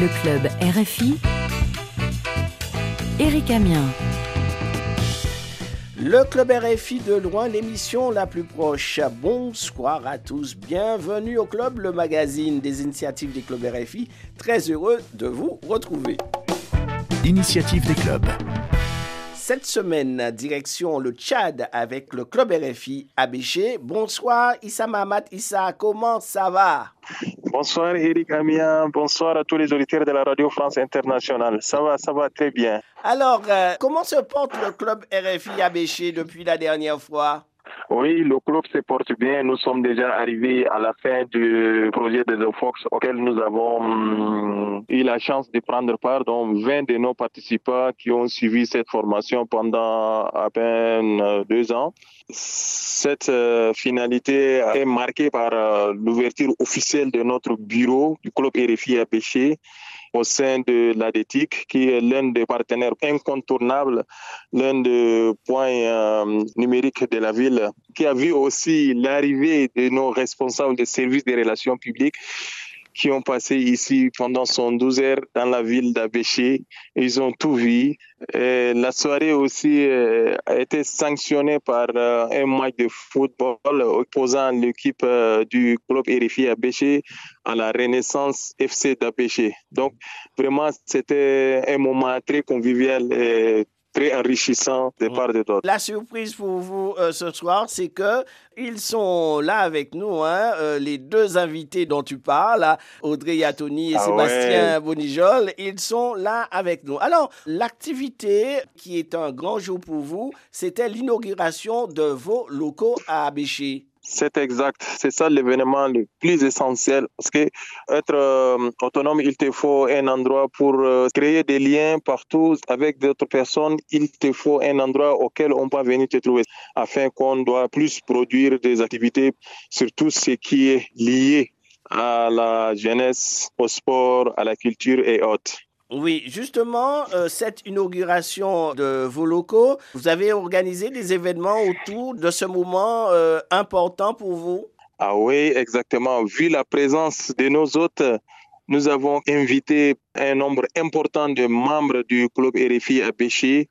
Le club RFI. Eric Amien. Le Club RFI de loin, l'émission la plus proche. Bonsoir à tous, bienvenue au Club, le magazine des initiatives des clubs RFI. Très heureux de vous retrouver. Initiative des clubs. Cette semaine, direction le Tchad avec le Club RFI à Béché. Bonsoir Issa Mahamat Issa, comment ça va? Bonsoir Eric Amien, bonsoir à tous les auditeurs de la Radio France Internationale. Ça va, ça va très bien. Alors, euh, comment se porte le Club RFI à Béché depuis la dernière fois? Oui, le club se porte bien. Nous sommes déjà arrivés à la fin du projet de The Fox auquel nous avons hum, eu la chance de prendre part. Donc, 20 de nos participants qui ont suivi cette formation pendant à peine euh, deux ans. Cette euh, finalité est marquée par euh, l'ouverture officielle de notre bureau du club RFI à Péché au sein de l'ADETIC, qui est l'un des partenaires incontournables, l'un des points euh, numériques de la ville, qui a vu aussi l'arrivée de nos responsables des services des relations publiques qui ont passé ici pendant 112 heures dans la ville d'Abéché. Ils ont tout vu. La soirée aussi euh, a été sanctionnée par euh, un match de football opposant l'équipe euh, du club RFI Abéché à la Renaissance FC d'Abéché. Donc vraiment, c'était un moment très convivial très enrichissant de part et d'autre. La surprise pour vous euh, ce soir, c'est que ils sont là avec nous, hein, euh, les deux invités dont tu parles, Audrey Yatoni et Ah Sébastien Bonijol, ils sont là avec nous. Alors, l'activité qui est un grand jour pour vous, c'était l'inauguration de vos locaux à Abéché. C'est exact. C'est ça l'événement le plus essentiel. Parce que être euh, autonome, il te faut un endroit pour euh, créer des liens partout avec d'autres personnes. Il te faut un endroit auquel on peut venir te trouver afin qu'on doit plus produire des activités sur tout ce qui est lié à la jeunesse, au sport, à la culture et autres. Oui, justement, euh, cette inauguration de vos locaux, vous avez organisé des événements autour de ce moment euh, important pour vous? Ah oui, exactement. Vu la présence de nos hôtes, nous avons invité un nombre important de membres du club RFI à Péché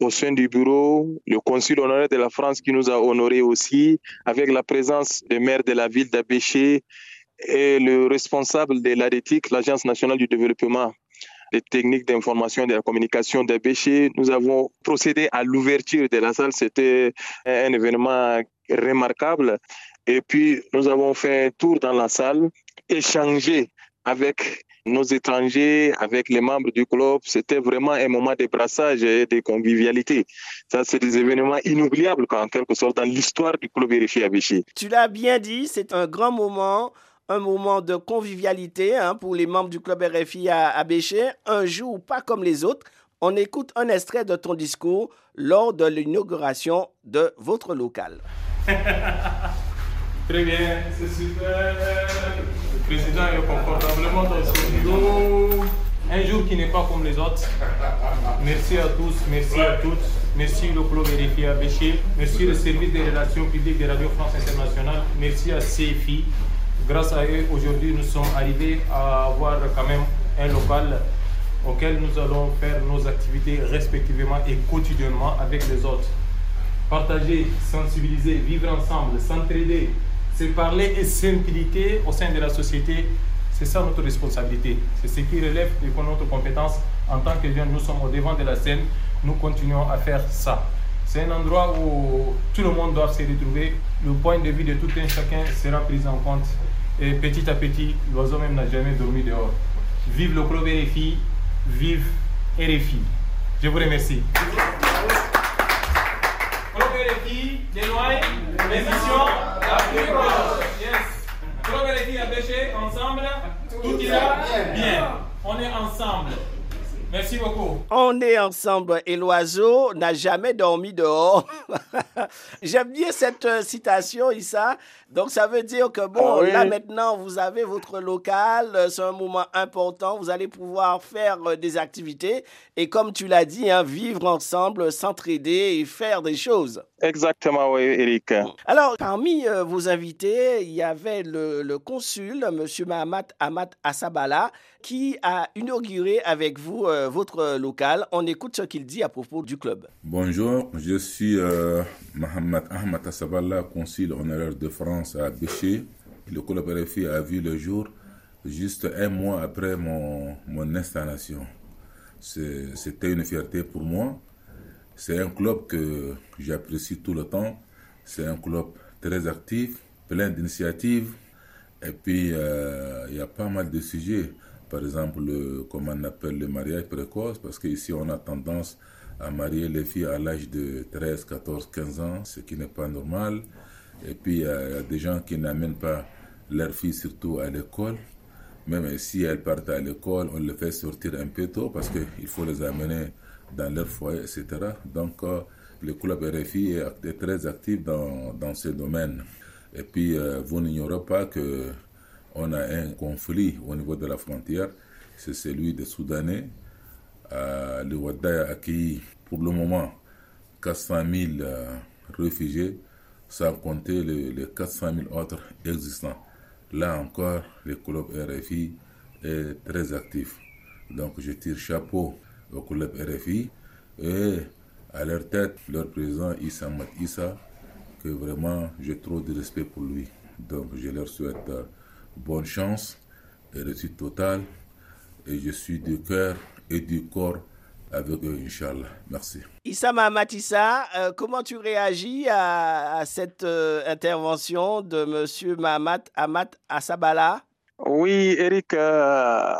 au sein du bureau, le consul honoraire de la France qui nous a honorés aussi, avec la présence des maires de la ville d'Abéché et le responsable de l'ADETIC, l'Agence nationale du développement des techniques d'information et de la communication d'Abéché. Nous avons procédé à l'ouverture de la salle. C'était un événement remarquable. Et puis, nous avons fait un tour dans la salle, échangé avec nos étrangers, avec les membres du club. C'était vraiment un moment de brassage et de convivialité. Ça, c'est des événements inoubliables, en quelque sorte, dans l'histoire du club à Vichy. Tu l'as bien dit, c'est un grand moment, un moment de convivialité hein, pour les membres du club RFI à, à Béché. Un jour pas comme les autres. On écoute un extrait de ton discours lors de l'inauguration de votre local. Très bien, c'est super. Le président est confortablement dans son bureau. Un jour qui n'est pas comme les autres. Merci à tous, merci à toutes. Merci le club RFI à Béché. Merci le service des relations publiques de Radio France Internationale. Merci à CFI. Grâce à eux, aujourd'hui, nous sommes arrivés à avoir quand même un local auquel nous allons faire nos activités respectivement et quotidiennement avec les autres. Partager, sensibiliser, vivre ensemble, s'entraider, se parler et s'impliquer au sein de la société, c'est ça notre responsabilité. C'est ce qui relève de notre compétence en tant que jeunes. Nous sommes au devant de la scène, nous continuons à faire ça. C'est un endroit où tout le monde doit se retrouver. Le point de vue de tout un chacun sera pris en compte. Et petit à petit, l'oiseau même n'a jamais dormi dehors. Vive le club RFI, vive RFI. Je vous remercie. Club RFI, l'émission la plus proche. Yes. Club RFI à ensemble, tout ira bien. On est ensemble. Merci beaucoup. On est ensemble et l'oiseau n'a jamais dormi dehors. J'aime bien cette euh, citation, Issa. Donc ça veut dire que bon, Ah oui. là maintenant, vous avez votre local, euh, c'est un moment important, vous allez pouvoir faire euh, des activités et comme tu l'as dit, hein, vivre ensemble, s'entraider et faire des choses. Exactement, oui, Eric. Alors, parmi euh, vos invités, il y avait le, le consul, M. Mahamat Ahmad Assabala, qui a inauguré avec vous euh, votre local. On écoute ce qu'il dit à propos du club. Bonjour, je suis euh, Mohamed Ahmad Assabala, consul honoraire de France à Béché. Le club RFI a vu le jour juste un mois après mon, installation. C'était une fierté pour moi. C'est un club que j'apprécie tout le temps. C'est un club très actif, plein d'initiatives. Et puis, euh, il y a pas mal de sujets. Par exemple, le, comment on appelle le mariage précoce, parce qu'ici, on a tendance à marier les filles à l'âge de 13, 14, 15 ans, ce qui n'est pas normal. Et puis, il y a des gens qui n'amènent pas leurs filles surtout à l'école. Même si elles partent à l'école, on les fait sortir un peu tôt parce qu'il faut les amener dans leur foyer, etc. Donc, euh, le club RFI est très actif dans, dans ce domaine. Et puis, euh, vous n'ignorez pas que on a un conflit au niveau de la frontière, c'est celui des Soudanais. Euh, le Ouaddaï a accueilli pour le moment 400 000 euh, réfugiés, sans compter les, les 400 000 autres existants. Là encore, le club RFI est très actif. Donc je tire chapeau au club RFI et à leur tête, leur président Issa Mat Issa, que vraiment j'ai trop de respect pour lui. Donc je leur souhaite euh, bonne chance et réussite totale. Et je suis du cœur et du corps avec Inch'Allah. Merci. Issa Mahamatissa, euh, comment tu réagis à, cette euh, intervention de M. Mahamat Ahmad Assabala? Oui, Eric, euh,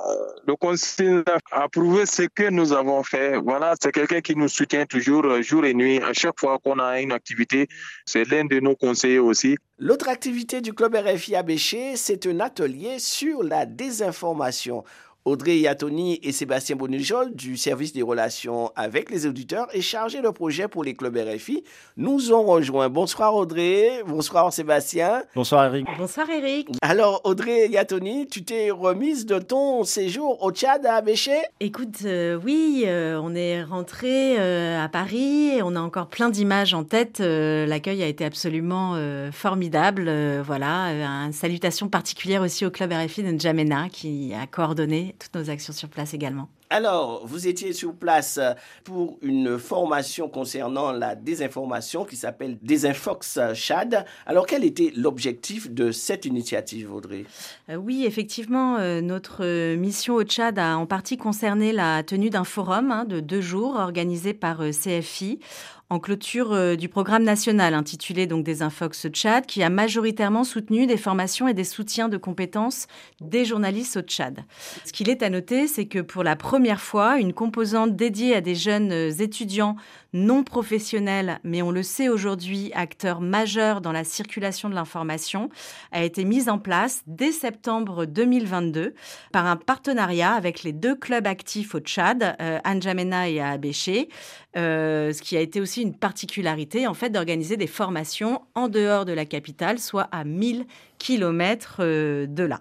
le conseil a approuvé ce que nous avons fait. Voilà, c'est quelqu'un qui nous soutient toujours euh, jour et nuit. À chaque fois qu'on a une activité, c'est l'un de nos conseillers aussi. L'autre activité du club RFI à c'est un atelier sur la désinformation. Audrey Yatoni et Sébastien Bonujol du service des relations avec les auditeurs et chargés de projet pour les clubs RFI nous ont rejoints. Bonsoir Audrey, bonsoir Sébastien. Bonsoir Eric. Bonsoir Eric. Alors Audrey Yatoni, tu t'es remise de ton séjour au Tchad à Béché? Écoute, euh, oui, euh, on est rentré euh, à Paris et on a encore plein d'images en tête. Euh, L'accueil a été absolument euh, formidable. Euh, voilà, Euh, une salutation particulière aussi au club RFI de N'Djamena qui a coordonné toutes nos actions sur place également. Alors, vous étiez sur place pour une formation concernant la désinformation qui s'appelle Désinfox Chad. Alors, quel était l'objectif de cette initiative, Audrey? Euh, oui, effectivement, euh, notre euh, mission au Tchad a en partie concerné la tenue d'un forum hein, de deux jours organisé par euh, CFI en clôture euh, du programme national intitulé donc Désinfox Tchad, qui a majoritairement soutenu des formations et des soutiens de compétences des journalistes au Tchad. Ce qu'il est à noter, c'est que pour la première fois, une composante dédiée à des jeunes euh, étudiants non professionnels, mais on le sait aujourd'hui, acteurs majeurs dans la circulation de l'information, a été mise en place dès septembre 2022 par un partenariat avec les deux clubs actifs au Tchad, euh, N'Djamena et Abéché, euh, ce qui a été aussi une particularité en fait d'organiser des formations en dehors de la capitale, soit à 1000 kilomètres euh, de là.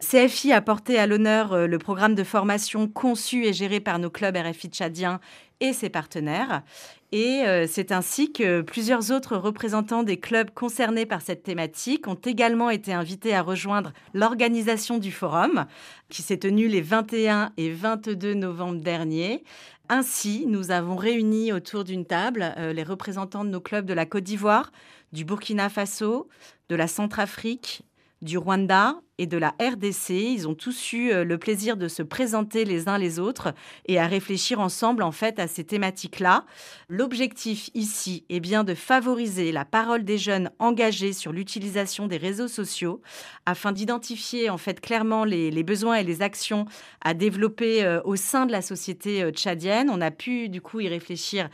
CFI a porté à l'honneur euh, le programme de formation conçu et géré par nos clubs RFI tchadiens et ses partenaires. Et euh, c'est ainsi que plusieurs autres représentants des clubs concernés par cette thématique ont également été invités à rejoindre l'organisation du forum, qui s'est tenu les 21 et 22 novembre dernier. Ainsi, nous avons réuni autour d'une table euh, les représentants de nos clubs de la Côte d'Ivoire, du Burkina Faso, de la Centrafrique, du Rwanda et de la RDC. Ils ont tous eu euh, le plaisir de se présenter les uns les autres et à réfléchir ensemble en fait à ces thématiques-là. L'objectif ici est bien de favoriser la parole des jeunes engagés sur l'utilisation des réseaux sociaux afin d'identifier en fait clairement les, les besoins et les actions à développer euh, au sein de la société euh, tchadienne. On a pu du coup y réfléchir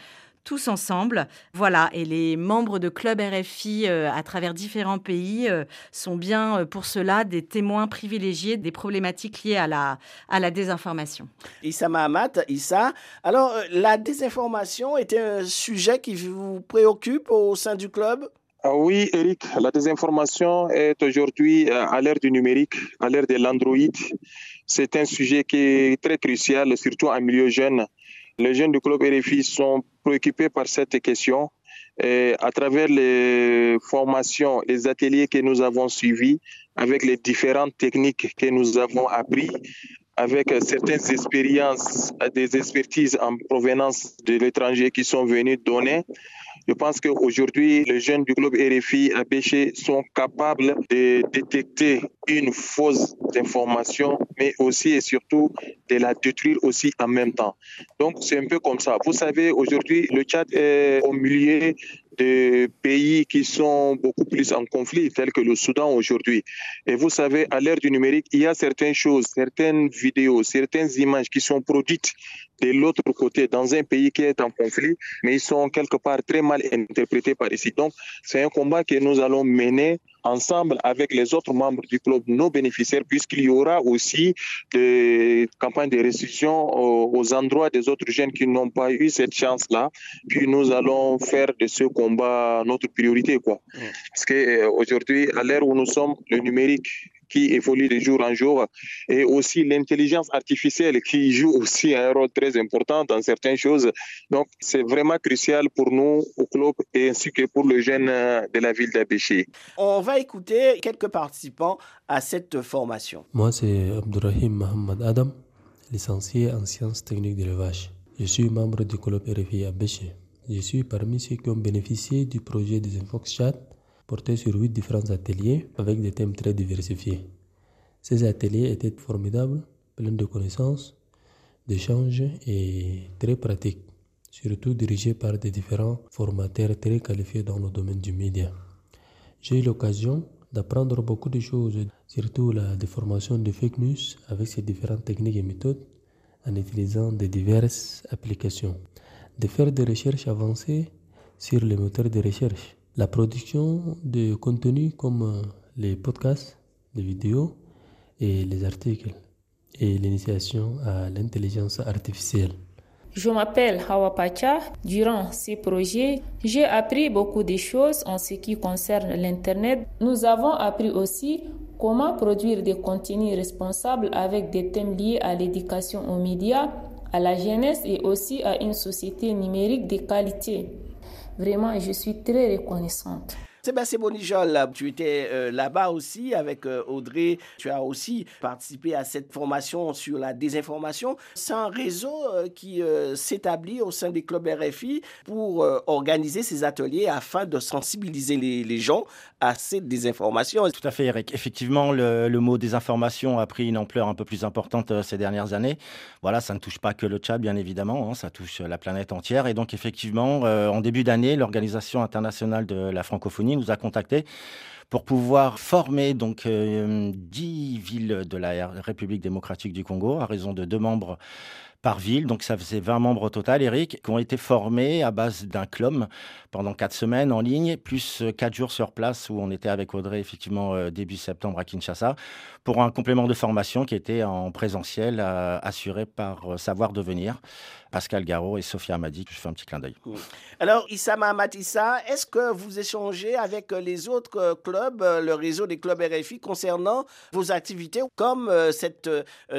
tous ensemble. Voilà, et les membres de Club RFI à travers différents pays sont bien pour cela des témoins privilégiés des problématiques liées à la, à la désinformation. Issa Mahamat, Issa, alors la désinformation était un sujet qui vous préoccupe au sein du club? Ah oui, Eric, la désinformation est aujourd'hui euh, à l'ère du numérique, à l'ère de l'Android. C'est un sujet qui est très crucial, surtout en milieu jeune. Les jeunes du club RFI sont préoccupés par cette question. Et à travers les formations, les ateliers que nous avons suivis, avec les différentes techniques que nous avons appris, avec certaines expériences, des expertises en provenance de l'étranger qui sont venues donner, je pense qu'aujourd'hui, les jeunes du club RFI à Béché sont capables de détecter une fausse information, mais aussi et surtout de la détruire aussi en même temps. Donc, c'est un peu comme ça. Vous savez, aujourd'hui, le Tchad est au milieu de pays qui sont beaucoup plus en conflit, tels que le Soudan aujourd'hui. Et vous savez, à l'ère du numérique, il y a certaines choses, certaines vidéos, certaines images qui sont produites de l'autre côté, dans un pays qui est en conflit, mais ils sont quelque part très mal interprétés par ici. Donc, c'est un combat que nous allons mener ensemble avec les autres membres du club, nos bénéficiaires, puisqu'il y aura aussi des campagnes de restriction aux, endroits des autres jeunes qui n'ont pas eu cette chance-là. Puis nous allons faire de ce combat notre priorité, quoi. Parce que euh, aujourd'hui, à l'ère où nous sommes, le numérique qui évolue de jour en jour, et aussi l'intelligence artificielle qui joue aussi un rôle très important dans certaines choses. Donc, c'est vraiment crucial pour nous au club et ainsi que pour le jeune de la ville d'Abéché. On va écouter quelques participants à cette formation. Moi, c'est Abdurrahim Mohamed Adam, licencié en sciences techniques de l'élevage. Je suis membre du club RFI Abéché. Je suis parmi ceux qui ont bénéficié du projet des Infox Chat porté sur huit différents ateliers avec des thèmes très diversifiés. Ces ateliers étaient formidables, pleins de connaissances, d'échanges et très pratiques, surtout dirigés par des différents formateurs très qualifiés dans le domaine du média. J'ai eu l'occasion d'apprendre beaucoup de choses, surtout la déformation de fake news avec ses différentes techniques et méthodes en utilisant de diverses applications, de faire des recherches avancées sur les moteurs de recherche la production de contenu comme euh, les podcasts, les vidéos et les articles et l'initiation à l'intelligence artificielle. Je m'appelle Hawa Pacha. Durant ces projets, j'ai appris beaucoup de choses en ce qui concerne l'Internet. Nous avons appris aussi comment produire des contenus responsables avec des thèmes liés à l'éducation aux médias, à la jeunesse et aussi à une société numérique de qualité. Vraiment, je suis très reconnaissante. Sébastien Bonijol, tu étais euh, là-bas aussi avec euh, Audrey. Tu as aussi participé à cette formation sur la désinformation. C'est un réseau euh, qui s'établit au sein des clubs RFI pour organiser ces ateliers afin de sensibiliser les, gens à cette désinformation. Tout à fait, Eric. Effectivement, le, mot désinformation a pris une ampleur un peu plus importante ces dernières années. Voilà, ça ne touche pas que le Tchad, bien évidemment, hein, ça touche la planète entière. Et donc, effectivement, en début d'année, l'Organisation internationale de la francophonie nous a contactés pour pouvoir former donc euh, dix villes de la République démocratique du Congo à raison de deux membres par ville. Donc ça faisait 20 membres au total, Eric, qui ont été formés à base d'un club pendant quatre semaines en ligne, plus euh, quatre jours sur place où on était avec Audrey effectivement euh, début septembre à Kinshasa pour un complément de formation qui était en présentiel assuré par Savoir Devenir. Pascal Garot et Sophia Amadi. Je fais un petit clin d'œil. Alors, Issama Matissa, est-ce que vous échangez avec euh, les autres euh, clubs, euh, le réseau des clubs RFI, concernant vos activités, comme cette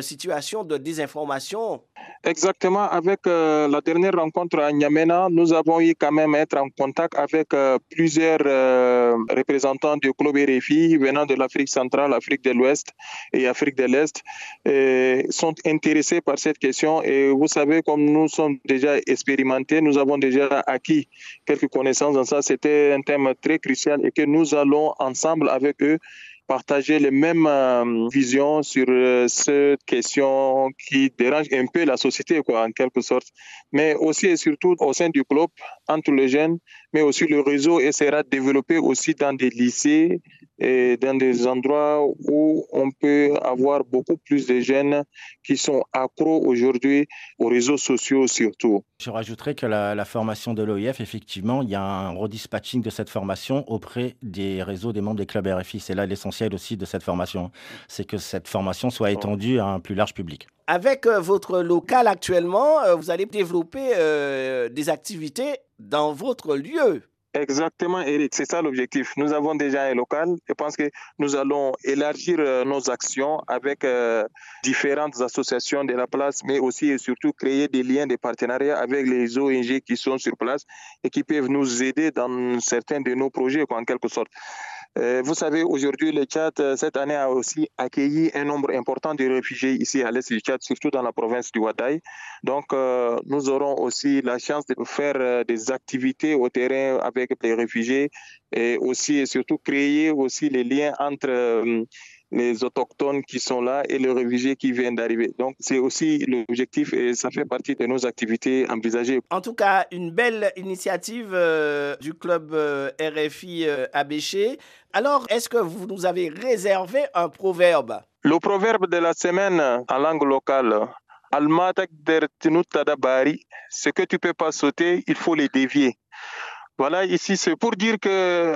situation de désinformation? Exactement. Avec la dernière rencontre à N'Yamena, nous avons eu quand même être en contact avec plusieurs représentants du club RFI venant de l'Afrique centrale, Afrique de l'Ouest et Afrique de l'Est, sont intéressés par cette question. Et vous savez, comme nous nous sommes déjà expérimentés, nous avons déjà acquis quelques connaissances dans ça. C'était un thème très crucial et que nous allons ensemble avec eux partager les mêmes euh, visions sur euh, cette question qui dérange un peu la société, quoi, en quelque sorte. Mais aussi et surtout au sein du club, entre les jeunes, mais aussi le réseau essaiera de développer aussi dans des lycées et dans des endroits où on peut avoir beaucoup plus de jeunes qui sont accros aujourd'hui aux réseaux sociaux surtout. Je rajouterais que la, formation de l'OIF, effectivement, il y a un redispatching de cette formation auprès des réseaux des membres des clubs RFI. C'est là l'essentiel aussi de cette formation, c'est que cette formation soit étendue à un plus large public. Avec euh, votre local actuellement, euh, vous allez développer euh, des activités dans votre lieu. Exactement, Eric, c'est ça l'objectif. Nous avons déjà un local. Je pense que nous allons élargir nos actions avec différentes associations de la place, mais aussi et surtout créer des liens de partenariat avec les ONG qui sont sur place et qui peuvent nous aider dans certains de nos projets, en quelque sorte. Euh, vous savez, aujourd'hui, le Tchad, euh, cette année, a aussi accueilli un nombre important de réfugiés ici à l'est du Tchad, surtout dans la province du Wadaï. Donc, euh, nous aurons aussi la chance de faire des activités au terrain avec les réfugiés et aussi et surtout créer aussi les liens entre les autochtones qui sont là et les réfugiés qui viennent d'arriver. Donc, c'est aussi l'objectif et ça fait partie de nos activités envisagées. En tout cas, une belle initiative euh, du club euh, RFI euh, Alors, est-ce que vous nous avez réservé un proverbe? Le proverbe de la semaine en langue locale. Ce que tu peux pas sauter, il faut les dévier. Voilà, ici, c'est pour dire que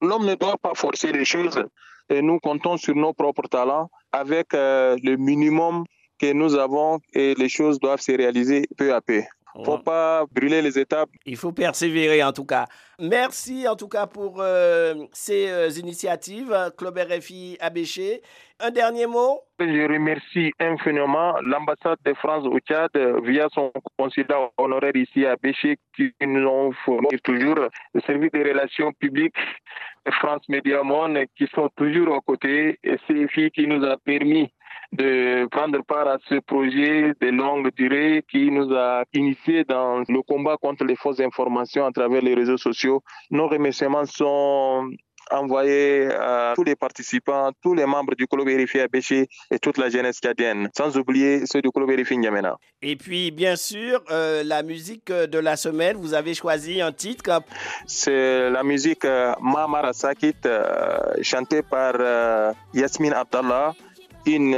l'homme ne doit pas forcer les choses et nous comptons sur nos propres talents avec euh, le minimum que nous avons et les choses doivent se réaliser peu à peu. Il ne faut pas brûler les étapes. Il faut persévérer en tout cas. Merci en tout cas pour euh, ces euh, initiatives, Club RFI Abéché. Un dernier mot? Je remercie infiniment l'ambassade de France au Tchad via son consulat honoraire ici à Béché qui nous ont fourni toujours le service des relations publiques France Média Monde qui sont toujours aux côtés et ces filles qui nous a permis de prendre part à ce projet de longue durée qui nous a initié dans le combat contre les fausses informations à travers les réseaux sociaux. Nos remerciements sont envoyés à tous les participants, tous les membres du club vérifié à Béché et toute la jeunesse cadienne, sans oublier ceux du club vérifié N'Yamena. Et puis, bien sûr, euh, la musique de la semaine, vous avez choisi un titre. C'est la musique euh, Mamara Sakit, euh, chantée par Yasmine Abdallah, une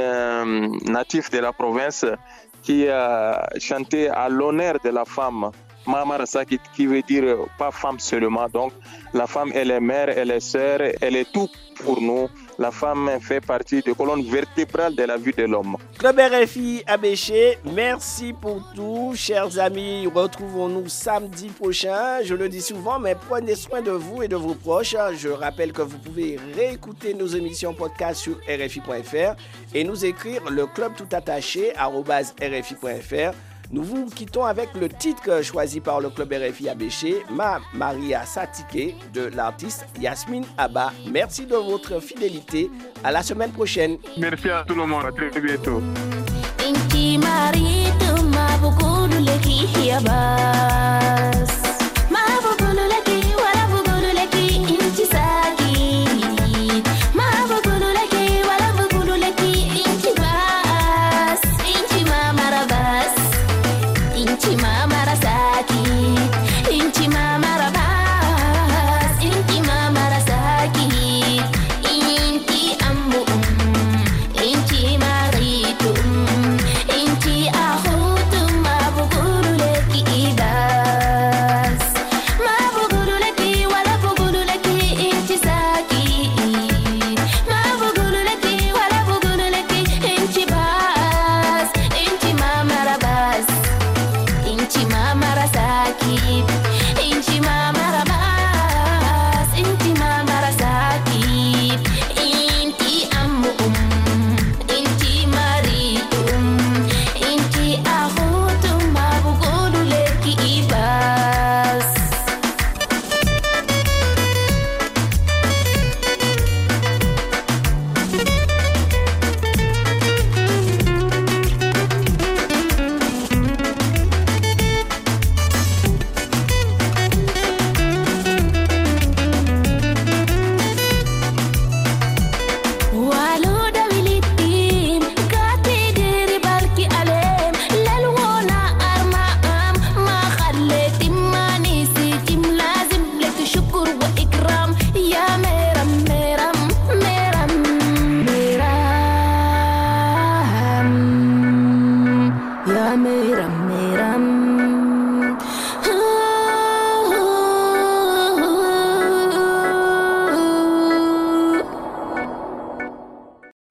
native de la province qui a chanté à l'honneur de la femme. Mamara Sakit, qui veut dire pas femme seulement. Donc, la femme, elle est mère, elle est sœur, elle est tout pour nous. La femme fait partie de colonne vertébrale de la vie de l'homme. Club RFI Abéché, merci pour tout. Chers amis, retrouvons-nous samedi prochain. Je le dis souvent, mais prenez soin de vous et de vos proches. Je rappelle que vous pouvez réécouter nos émissions podcast sur RFI.fr et nous écrire le club tout attaché RFI.fr. Nous vous quittons avec le titre choisi par le club RFI Abéché, Ma Maria Satike de l'artiste Yasmine Abba. Merci de votre fidélité. À la semaine prochaine. Merci à tout le monde. À très bientôt.